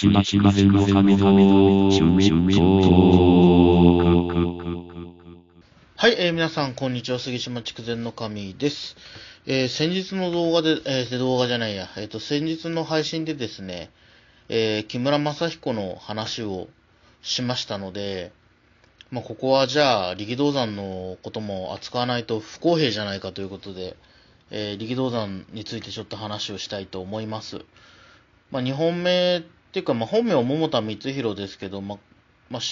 しましましの神々趣味トーはい、えー皆さん、こんにちは。杉島筑前の神です。えー先日の動画で、えー動画じゃないや、えっ、と、先日の配信でですね、えー木村正彦の話をしましたので、まあ、ここはじゃあ、力道山のことも扱わないと不公平じゃないかということで、えー力道山についてちょっと話をしたいと思います。まあ、2本目っていうか、まあ、本名は桃田光弘ですけど、まあまあ、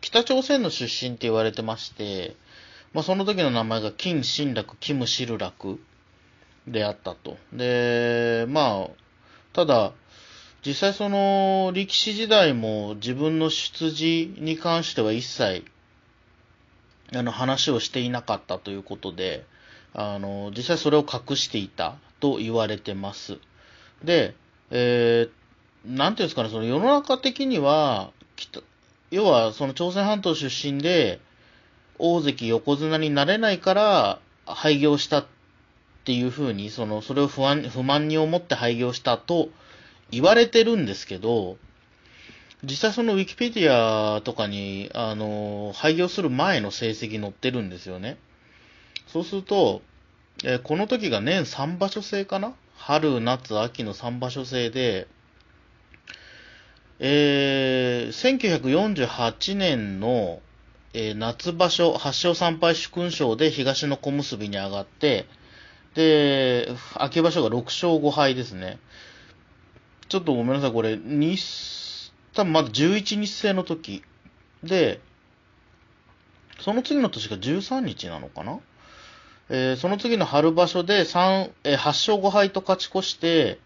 北朝鮮の出身って言われてまして、まあ、その時の名前が金新楽、キムシル楽であったと。で、まあ、ただ、実際その力士時代も自分の出自に関しては一切、あの話をしていなかったということで、あの、実際それを隠していたと言われてます。で、えー、なんていうんですかね、その世の中的には、北要はその朝鮮半島出身で、大関横綱になれないから廃業したっていうふうに、その、それを不安、不満に思って廃業したと言われてるんですけど、実際そのウィキペディアとかに、あの、廃業する前の成績載ってるんですよね。そうすると、えーこの時が年3場所制かな？春、夏、秋の3場所制で、えー、1948年の、えー夏場所、8勝3敗主勲賞で東の小結に上がって、で、秋場所が6勝5敗ですね。ちょっとごめんなさい、これ、日、多分まだ11日制の時。で、その次の年が13日なのかな？えーその次の春場所で3、えー8勝5敗と勝ち越して、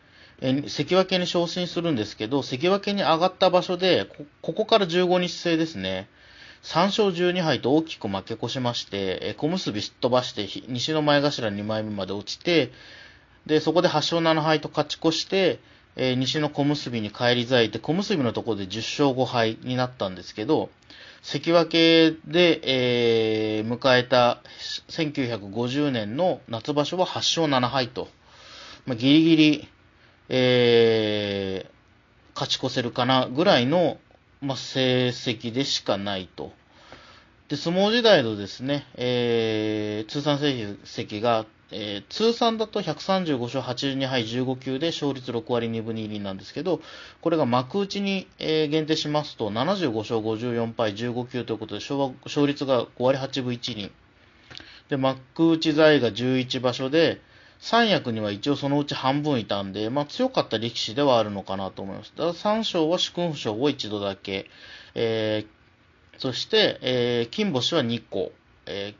え関脇に昇進するんですけど、関脇に上がった場所で、ここから15日制ですね。3勝12敗と大きく負け越しまして、え小結すっ飛ばして、西の前頭2枚目まで落ちて、で、そこで8勝7敗と勝ち越して、え西の小結に返り咲いて、小結のところで10勝5敗になったんですけど、関脇で、えー迎えた1950年の夏場所は8勝7敗と、まあ、ギリギリ、えー勝ち越せるかなぐらいの、まあ、成績でしかないと。で、相撲時代のですね、えー通算成績が、えー通算だと135勝82敗15球で勝率6割2分2厘なんですけど、これが幕内に、えー限定しますと75勝54敗15球ということで勝勝率が5割8分1厘。で、幕内在位が11場所で、三役には一応そのうち半分いたんで、まあ強かった力士ではあるのかなと思います。だから三賞は主勲賞を一度だけ、えーそして、えー金星は2個、え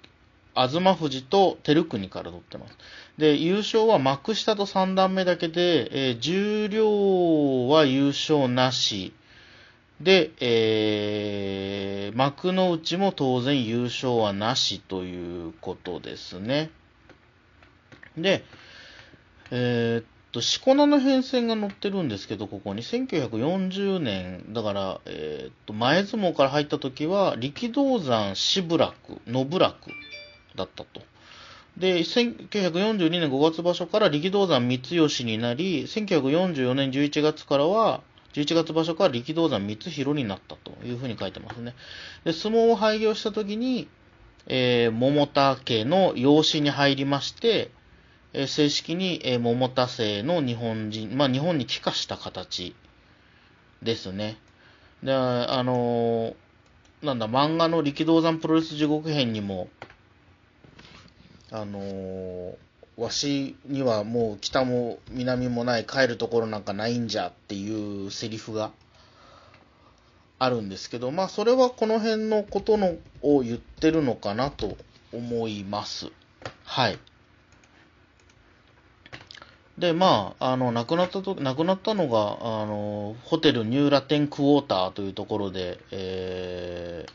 ー東富士と照国から取ってます。で、優勝は幕下と三段目だけで、えー重量は優勝なし。で、えー幕の内も当然優勝はなしということですね。で、えーっと、しこ名の変遷が載ってるんですけど、ここに1940年、だから、えーっと、前相撲から入った時は、力道山、渋楽、信楽だったと。で、1942年5月場所から力道山三吉になり、1944年11月からは、11月場所から力道山光弘になったというふうに書いてますね。で、相撲を廃業した時に、えー桃田家の養子に入りまして、え正式に、え桃田姓の日本人、まあ日本に帰化した形ですね。で、あのなんだ、漫画の力道山プロレス地獄編にも、あのわしにはもう北も南もない帰るところなんかないんじゃっていうセリフがあるんですけど、まあそれはこの辺のことのを言ってるのかなと思います。はい。で、まあ、あの、亡くなったと、亡くなったのが、あの、ホテルニューラテンクォーターというところで、えー、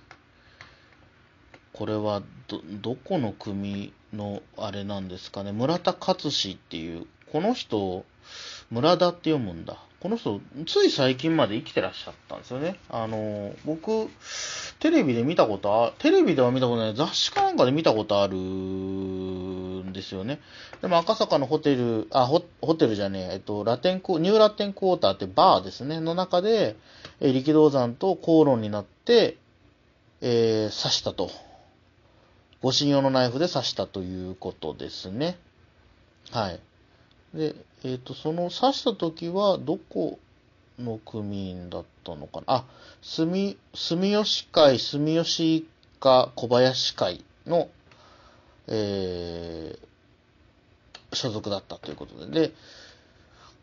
これはど、どこの組のあれなんですかね、村田勝志っていう、この人、村田って読むんだ。この人、つい最近まで生きてらっしゃったんですよね。あの、僕、テレビで見たことあ、テレビでは見たことない、雑誌かなんかで見たことあるですよね。でも赤坂のホテル、あ、ホテルじゃねえ、えっと、ラテンコ、ニューラテンクォーターってバーですね、の中で、え力道山と口論になって、えー刺したと。護身用のナイフで刺したということですね。はい。で、えっ、と、その刺した時は、どこの組員だったのかな？あ、住、住吉会、住吉か小林会の、えー所属だったということで。で、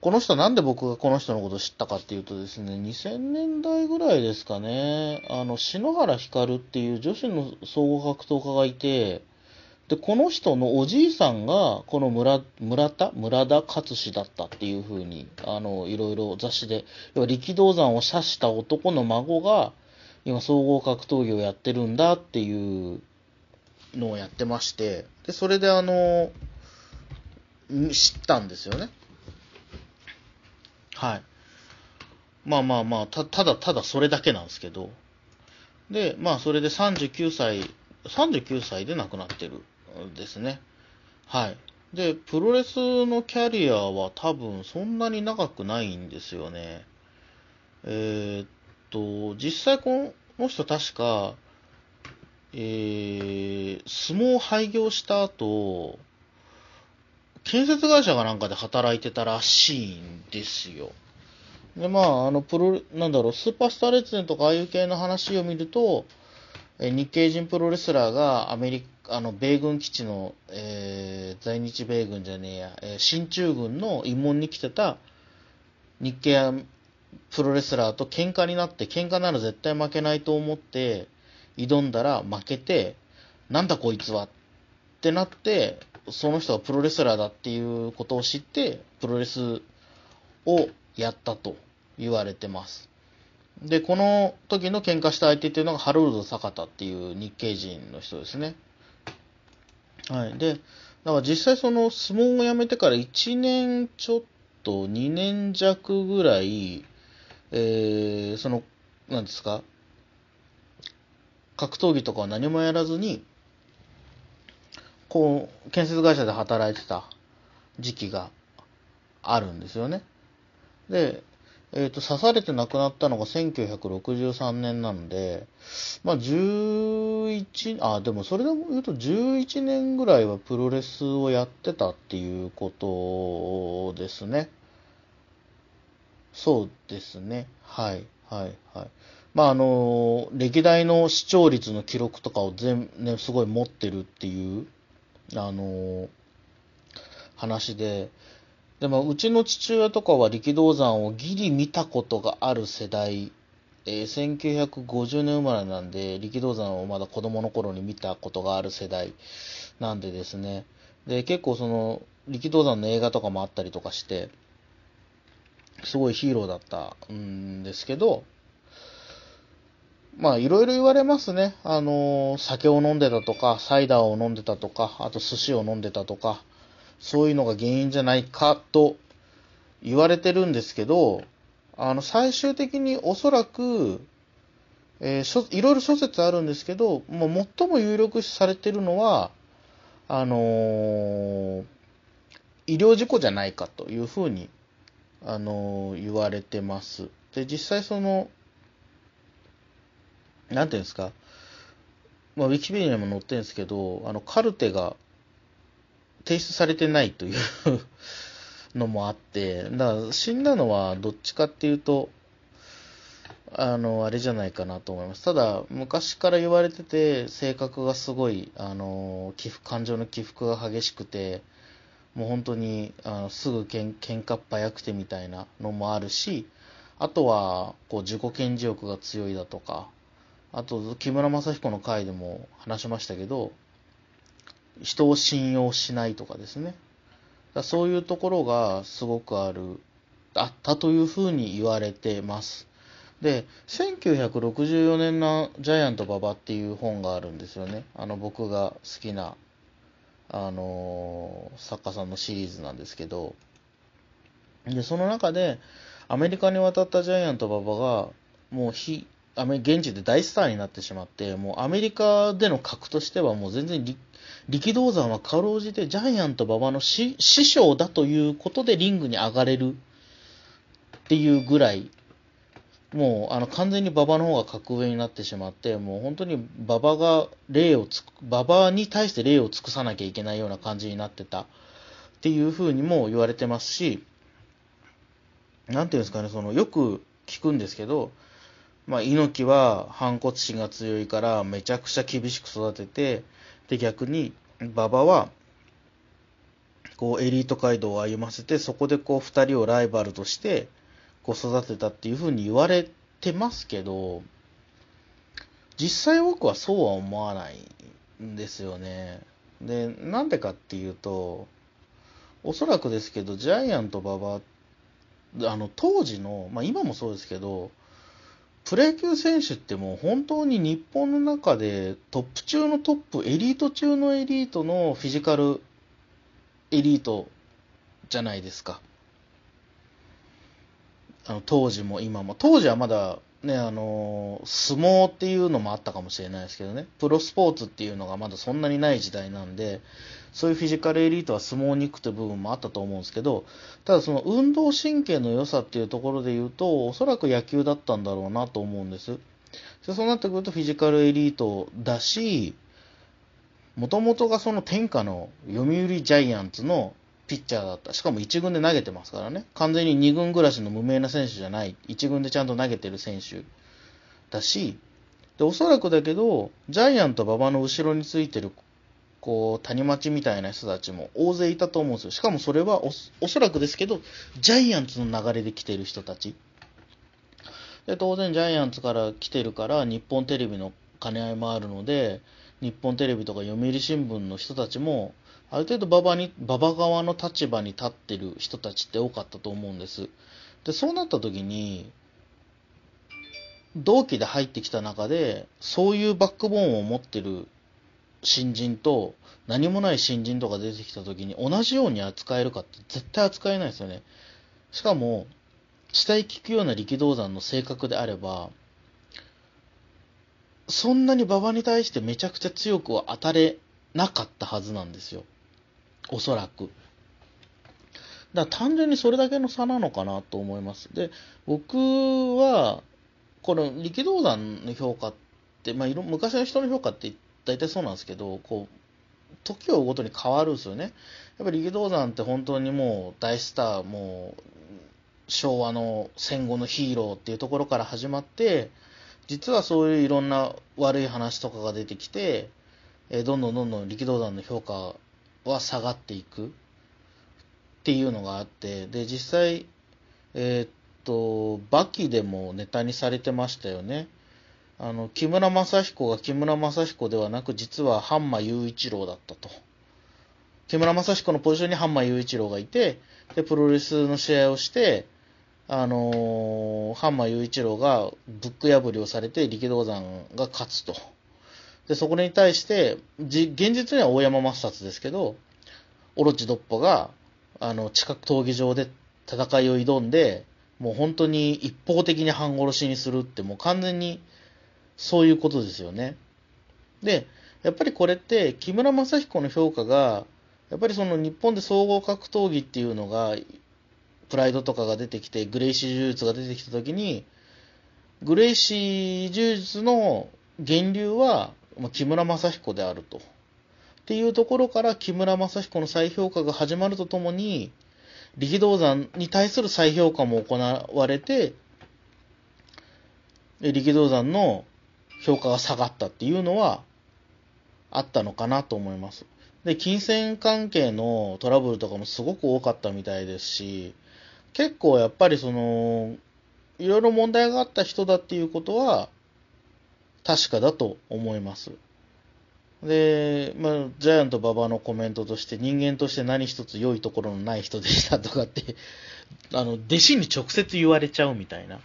この人なんで僕がこの人のことを知ったかっていうとですね、2000年代ぐらいですかね、あの、篠原光っていう女子の総合格闘家がいて、で、この人のおじいさんが、この村、村田村田勝志だったっていう風に、あの、いろいろ雑誌で、要は力道山を射した男の孫が、今総合格闘技をやってるんだっていうのをやってまして、で、それであの、知ったんですよね。はい。まあまあまあ、たただただそれだけなんですけど。で、まあそれで39歳、39歳で亡くなってるんですね。はい。で、プロレスのキャリアは多分そんなに長くないんですよね。えーっと、実際この人確か、えー、相撲廃業した後、建設会社がなんかで働いてたらしいんですよ。で、まあ、あの、プロ、なんだろう、スーパースターレッツェンとかああいう系の話を見ると、え日系人プロレスラーがアメリカ、あの、米軍基地の、えー在日米軍じゃねえや、えー進駐軍の慰問に来てた日系プロレスラーと喧嘩になって、喧嘩なら絶対負けないと思って、挑んだら負けて、なんだこいつはってなって、その人がプロレスラーだっていうことを知って、プロレスをやったと言われてます。で、この時の喧嘩した相手っていうのがハロルド坂田っていう日系人の人ですね。はい。で、だから実際その相撲をやめてから1年ちょっと2年弱ぐらい、えー、その、なんですか、格闘技とかは何もやらずに、こう、建設会社で働いてた時期があるんですよね。で、えっ、と、刺されて亡くなったのが1963年なので、まあ、11、あ、でもそれでも言うと11年ぐらいはプロレスをやってたっていうことですね。そうですね。はい、はい、はい。まあ、あの、歴代の視聴率の記録とかを全、ね、すごい持ってるっていう、あの、話で、でも、うちの父親とかは力道山をギリ見たことがある世代、えー1950年生まれなんで、力道山をまだ子供の頃に見たことがある世代なんでですね。で、結構その、力道山の映画とかもあったりとかして、すごいヒーローだったんですけど、まあ、いろいろ言われますね。あの、酒を飲んでたとか、サイダーを飲んでたとか、あと寿司を飲んでたとか、そういうのが原因じゃないかと言われてるんですけど、あの、最終的におそらく、えーしょいろいろ諸説あるんですけど、もう最も有力視されてるのは、あのー医療事故じゃないかというふうに、あのー言われてます。で、実際その、なんていうんですか、まあ、ウィキペディアにも載ってるんですけど、あの、カルテが提出されてないという のもあって、だから死んだのはどっちかっていうと、あの、あれじゃないかなと思います。ただ、昔から言われてて、性格がすごい、あの、起伏、感情の起伏が激しくて、もう本当に、あのすぐけん喧嘩っ早くてみたいなのもあるし、あとは、こう、自己顕示欲が強いだとか、あと、木村正彦の回でも話しましたけど、人を信用しないとかですね。だそういうところがすごくある、あったというふうに言われてます。で、1964年のジャイアント馬場っていう本があるんですよね。あの、僕が好きな、あの作家さんのシリーズなんですけど、で、その中で、アメリカに渡ったジャイアント馬場が、もう非、アメ現地で大スターになってしまって、もうアメリカでの格としてはもう全然力道山はかろうじてジャイアント馬場の師匠だということでリングに上がれるっていうぐらい、もうあの完全に馬場の方が格上になってしまって、もう本当に馬場が礼をつく、馬場に対して礼を尽くさなきゃいけないような感じになってた。っていうふうにも言われてますし、なんていうんですかね、そのよく聞くんですけど、まあ、猪木は反骨心が強いからめちゃくちゃ厳しく育てて、で、逆に馬場は、こうエリート街道を歩ませて、そこでこう二人をライバルとして、こう育てたっていうふうに言われてますけど、実際僕はそうは思わないんですよね。で、なんでかっていうと、おそらくですけど、ジャイアント馬場、あの当時の、まあ今もそうですけど、プロ野球選手ってもう本当に日本の中でトップ中のトップ、エリート中のエリートのフィジカルエリートじゃないですか。あの当時も今も。当時はまだね、あの相撲っていうのもあったかもしれないですけどね。プロスポーツっていうのがまだそんなにない時代なんで、そういうフィジカルエリートは相撲に行くという部分もあったと思うんですけど、ただその運動神経の良さっていうところで言うと、おそらく野球だったんだろうなと思うんです。でそうなってくるとフィジカルエリートだし、もともとがその天下の読売ジャイアンツのピッチャーだった。しかも1軍で投げてますからね。完全に2軍暮らしの無名な選手じゃない。1軍でちゃんと投げてる選手だし、で、おそらくだけど、ジャイアント馬場の後ろについてる、こう、谷町みたいな人たちも大勢いたと思うんですよ。しかもそれはお、おそらくですけど、ジャイアンツの流れで来てる人たち。で、当然ジャイアンツから来てるから、日本テレビの兼ね合いもあるので、日本テレビとか読売新聞の人たちも、ある程度馬場に、馬場側の立場に立ってる人たちって多かったと思うんです。で、そうなった時に、同期で入ってきた中で、そういうバックボーンを持ってる新人と、何もない新人とか出てきた時に同じように扱えるかって絶対扱えないですよね。しかも、死体聞くような力道山の性格であれば、そんなに馬場に対してめちゃくちゃ強くは当たれなかったはずなんですよ。おそらく。だから単純にそれだけの差なのかなと思います。で、僕は、この力道山の評価って、まあ、昔の人の評価って大体そうなんですけど、こう、時を追うごとに変わるんですよね。やっぱり力道山って本当にもう大スター、もう昭和の戦後のヒーローっていうところから始まって、実はそういういろんな悪い話とかが出てきて、えどんどんどんどん力道山の評価は下がっていくっていうのがあって、で、実際、えーっと、バキでもネタにされてましたよね。あの、木村正彦が木村正彦ではなく、実はハンマ雄一郎だったと。木村正彦のポジションにハンマ雄一郎がいて、で、プロレスの試合をして、あのーハンマー雄一郎がブック破りをされて力道山が勝つと。で、そこに対して、じ現実には大山抹殺ですけど、オロチドッポが、あの、近く闘技場で戦いを挑んで、もう本当に一方的に半殺しにするって、もう完全にそういうことですよね。で、やっぱりこれって、木村正彦の評価が、やっぱりその日本で総合格闘技っていうのが、プライドとかが出てきて、グレイシー柔術が出てきたときに、グレイシー柔術の源流は、木村正彦であると。っていうところから木村正彦の再評価が始まるとともに、力道山に対する再評価も行われて、力道山の評価が下がったっていうのはあったのかなと思います。で、金銭関係のトラブルとかもすごく多かったみたいですし、結構やっぱりその、いろいろ問題があった人だっていうことは、確かだと思います。で、まあ、ジャイアント馬場のコメントとして、人間として何一つ良いところのない人でしたとかって、あの、弟子に直接言われちゃうみたいな。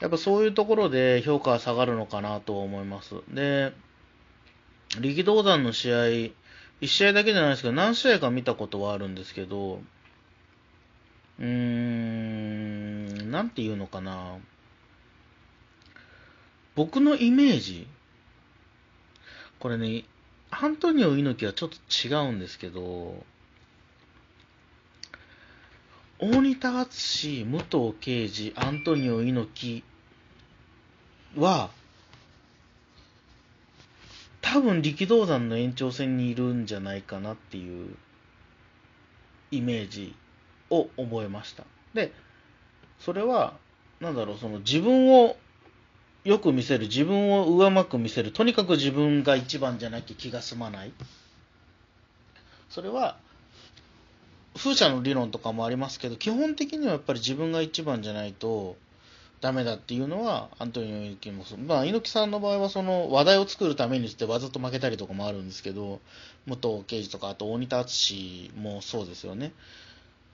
やっぱそういうところで評価は下がるのかなと思います。で、力道山の試合、一試合だけじゃないですけど、何試合か見たことはあるんですけど、うーん、なんていうのかな。僕のイメージ、これね、アントニオ猪木はちょっと違うんですけど、大仁田敦、武藤敬司、アントニオ猪木は、多分力道山の延長線にいるんじゃないかなっていうイメージを覚えました。で、それは、なんだろう、その自分をよく見せる、自分を上まく見せる、とにかく自分が一番じゃなきゃ気が済まない。それは、風車の理論とかもありますけど、基本的にはやっぱり自分が一番じゃないとダメだっていうのは、アントニオ猪木も、まあ、猪木さんの場合はその話題を作るためにってわざと負けたりとかもあるんですけど、元刑事とか、あと大仁田淳もそうですよね。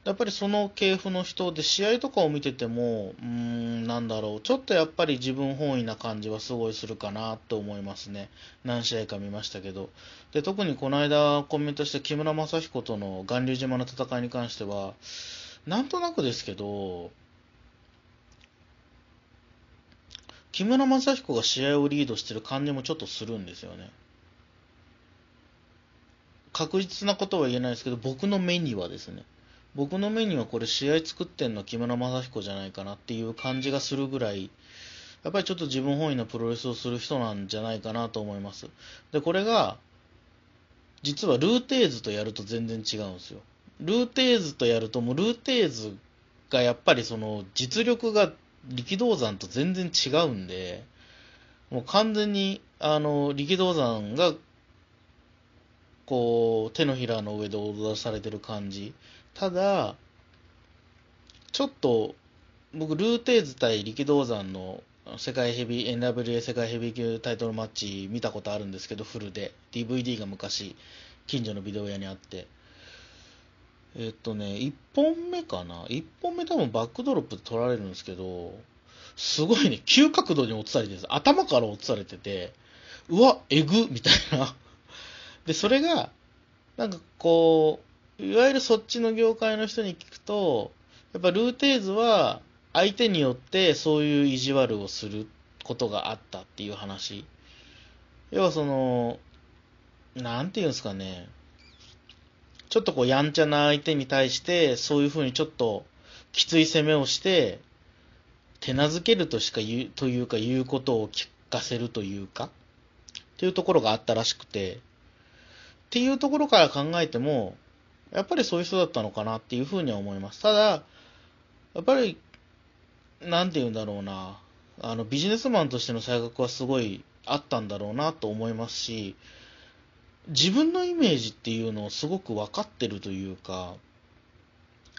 やっぱりその系譜の人で試合とかを見てても、うーん、なんだろう、ちょっとやっぱり自分本位な感じはすごいするかなと思いますね。何試合か見ましたけど。で、特にこの間コメントした木村正彦との巌流島の戦いに関しては、なんとなくですけど、木村正彦が試合をリードしてる感じもちょっとするんですよね。確実なことは言えないですけど、僕の目にはですね。僕の目にはこれ試合作ってんの木村正彦じゃないかなっていう感じがするぐらい、やっぱりちょっと自分本位のプロレスをする人なんじゃないかなと思います。で、これが、実はルーテーズとやると全然違うんですよ。ルーテーズとやると、もうルーテーズがやっぱりその実力が力道山と全然違うんで、もう完全に、あの、力道山が、こう、手のひらの上で踊らされてる感じ。ただ、ちょっと、僕、ルーテーズ対力道山の世界ヘビ、NWA 世界ヘビー級タイトルマッチ見たことあるんですけど、フルで。DVD が昔、近所のビデオ屋にあって。えっとね、1本目かな ?1 本目多分バックドロップで取られるんですけど、すごいね、急角度に落とされてるんです。頭から落とされてて、うわ、えぐみたいな。で、それが、なんかこう、いわゆるそっちの業界の人に聞くと、やっぱルーテーズは相手によってそういう意地悪をすることがあったっていう話。要はその、なんていうんですかね。ちょっとこうやんちゃな相手に対してそういうふうにちょっときつい攻めをして手なずけるとしか言う、というか言うことを聞かせるというかっていうところがあったらしくてっていうところから考えてもやっぱりそういう人だったのかなっていうふうには思います。ただ、やっぱり、なんて言うんだろうな、あの、ビジネスマンとしての才覚はすごいあったんだろうなと思いますし、自分のイメージっていうのをすごく分かってるというか、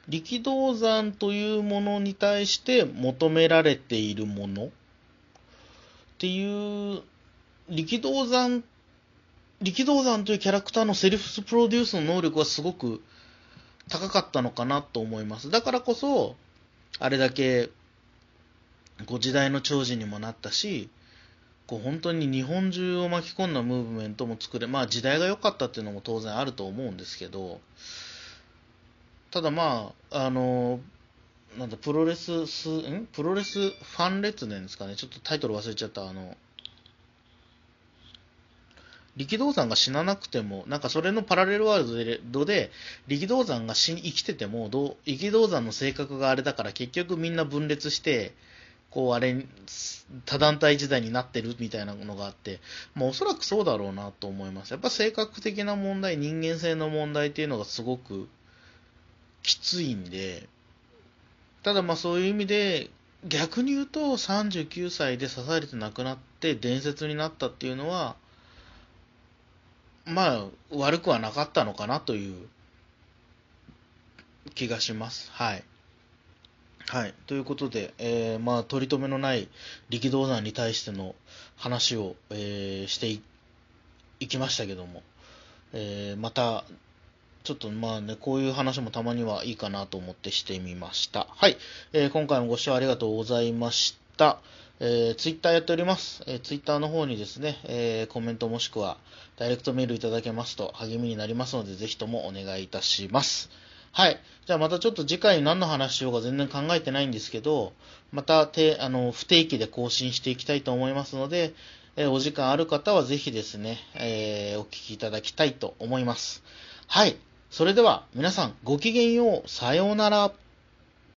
力道山というものに対して求められているものっていう、力道山力道山というキャラクターのセルフプロデュースの能力はすごく高かったのかなと思います。だからこそ、あれだけ、こう時代の寵児にもなったし、こう本当に日本中を巻き込んだムーブメントも作れ、まあ時代が良かったっていうのも当然あると思うんですけど、ただまあ、あの、なんだ、プロレス、す、ん？プロレスファン列伝ですかね。ちょっとタイトル忘れちゃった。あの、力道山が死ななくても、なんかそれのパラレルワールドで、力道山が死生きてても、どう力道山の性格があれだから結局みんな分裂して、こうあれ、多団体時代になってるみたいなのがあって、まあおそらくそうだろうなと思います。やっぱ性格的な問題、人間性の問題っていうのがすごくきついんで、ただまあそういう意味で、逆に言うと39歳で刺されて亡くなって伝説になったっていうのは、まあ、悪くはなかったのかなという気がします。はい。はい。ということで、えー、まあ、取り留めのない力道山に対しての話を、えー、していきましたけども、えー、また、ちょっとまあね、こういう話もたまにはいいかなと思ってしてみました。はい。え、今回もご視聴ありがとうございました。えー、ツイッターやっております。えー、ツイッターの方にですね、えー、コメントもしくはダイレクトメールいただけますと励みになりますので、ぜひともお願いいたします。はい。じゃあまたちょっと次回何の話しようか全然考えてないんですけど、またてあの不定期で更新していきたいと思いますので、えお時間ある方はぜひですね、えーお聞きいただきたいと思います。はい。それでは皆さんごきげんよう。さようなら。